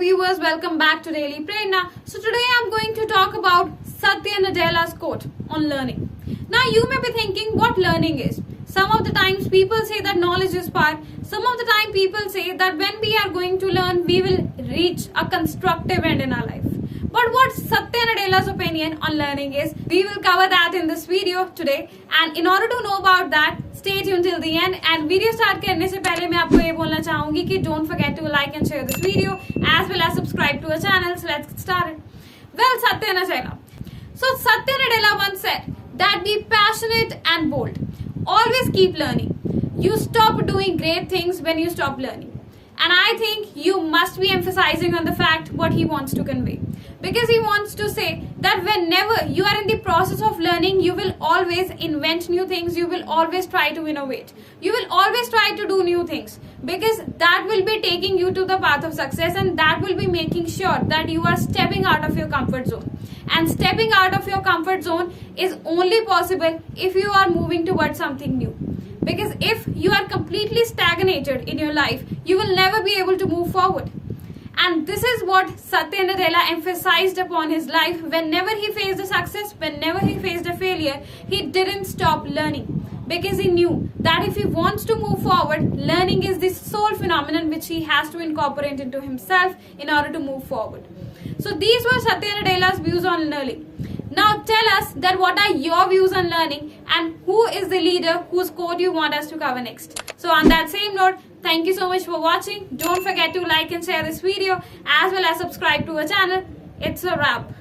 viewers, welcome back to Daily Prerna. So today I'm going to talk about Satya Nadella's quote on learning. Now you may be thinking what learning is. Some of the times people say that knowledge is power. Some of the time people say that when we are going to learn, we will reach a constructive end in our life. But what Satya Nadella's opinion on learning is, we will cover that in this video today. And in order to know about that, stay tuned till the end and video start करने से पहले मैं आपको ये बोलना चाहूँगी कि don't forget to like and share this video as well as subscribe to our channel let's start well Satya Nadella so Satya Nadella once said that be passionate and bold always keep learning you stop doing great things when you stop learning and I think you must be emphasizing on the fact what he wants to convey Because he wants to say that whenever you are in the process of learning, you will always invent new things, you will always try to innovate, you will always try to do new things. Because that will be taking you to the path of success and that will be making sure that you are stepping out of your comfort zone. And stepping out of your comfort zone is only possible if you are moving towards something new because if you are completely stagnated in your life you will never be able to move forward and this is what Satya Nadella emphasized upon his life. Whenever he faced a success whenever he faced a failure he didn't stop learning. Because he knew that if he wants to move forward learning is the sole phenomenon which he has to incorporate into himself in order to move forward. So these were Satya Nadella's views on learning now tell us that what are your views on learning and who is the leader whose code you want us to cover next. So on that same note, thank you so much for watching. Don't forget to like and share this video as well as subscribe to our channel. It's a wrap.